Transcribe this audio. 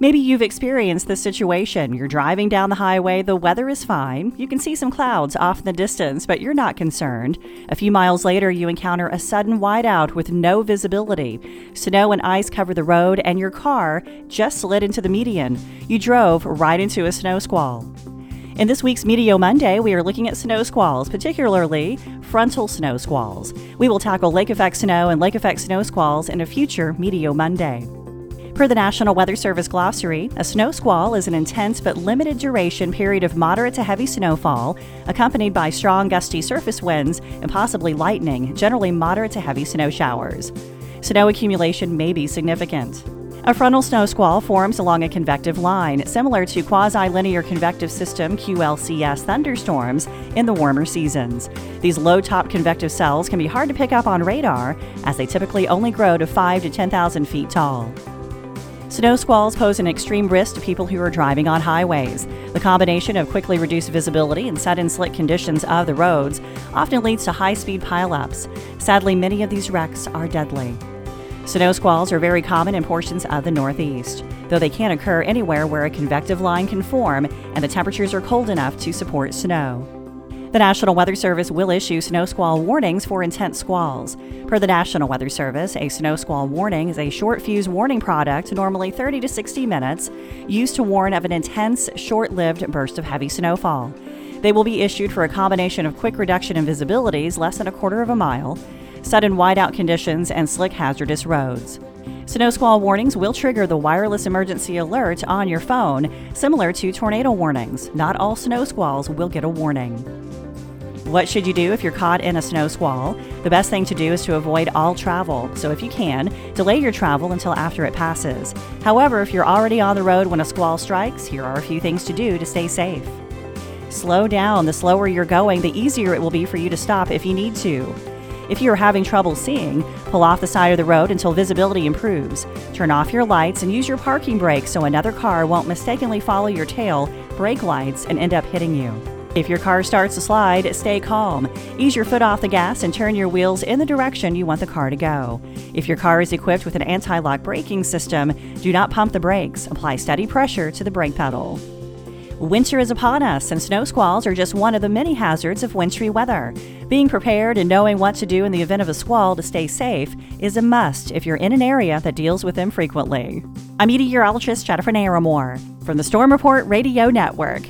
Maybe you've experienced this situation. You're driving down the highway, the weather is fine. You can see some clouds off in the distance, but you're not concerned. A few miles later, you encounter a sudden whiteout with no visibility. Snow and ice cover the road, and your car just slid into the median. You drove right into a snow squall. In this week's Meteo Monday, we are looking at snow squalls, particularly frontal snow squalls. We will tackle lake effect snow and lake effect snow squalls in a future Meteo Monday. Per the National Weather Service glossary, a snow squall is an intense but limited duration period of moderate to heavy snowfall, accompanied by strong gusty surface winds and possibly lightning, generally moderate to heavy snow showers. Snow accumulation may be significant. A frontal snow squall forms along a convective line, similar to quasi linear convective system QLCS thunderstorms in the warmer seasons. These low top convective cells can be hard to pick up on radar, as they typically only grow to 5 to 10,000 feet tall. Snow squalls pose an extreme risk to people who are driving on highways. The combination of quickly reduced visibility and sudden slick conditions of the roads often leads to high speed pileups. Sadly, many of these wrecks are deadly. Snow squalls are very common in portions of the Northeast, though they can occur anywhere where a convective line can form and the temperatures are cold enough to support snow. The National Weather Service will issue snow squall warnings for intense squalls. Per the National Weather Service, a snow squall warning is a short fuse warning product, normally 30 to 60 minutes, used to warn of an intense, short lived burst of heavy snowfall. They will be issued for a combination of quick reduction in visibilities, less than a quarter of a mile, sudden whiteout conditions, and slick hazardous roads. Snow squall warnings will trigger the wireless emergency alert on your phone, similar to tornado warnings. Not all snow squalls will get a warning. What should you do if you're caught in a snow squall? The best thing to do is to avoid all travel. So, if you can, delay your travel until after it passes. However, if you're already on the road when a squall strikes, here are a few things to do to stay safe. Slow down. The slower you're going, the easier it will be for you to stop if you need to. If you are having trouble seeing, pull off the side of the road until visibility improves. Turn off your lights and use your parking brake so another car won't mistakenly follow your tail, brake lights, and end up hitting you. If your car starts to slide, stay calm. Ease your foot off the gas and turn your wheels in the direction you want the car to go. If your car is equipped with an anti lock braking system, do not pump the brakes. Apply steady pressure to the brake pedal. Winter is upon us, and snow squalls are just one of the many hazards of wintry weather. Being prepared and knowing what to do in the event of a squall to stay safe is a must if you're in an area that deals with them frequently. I'm meteorologist Jennifer Naramore from the Storm Report Radio Network.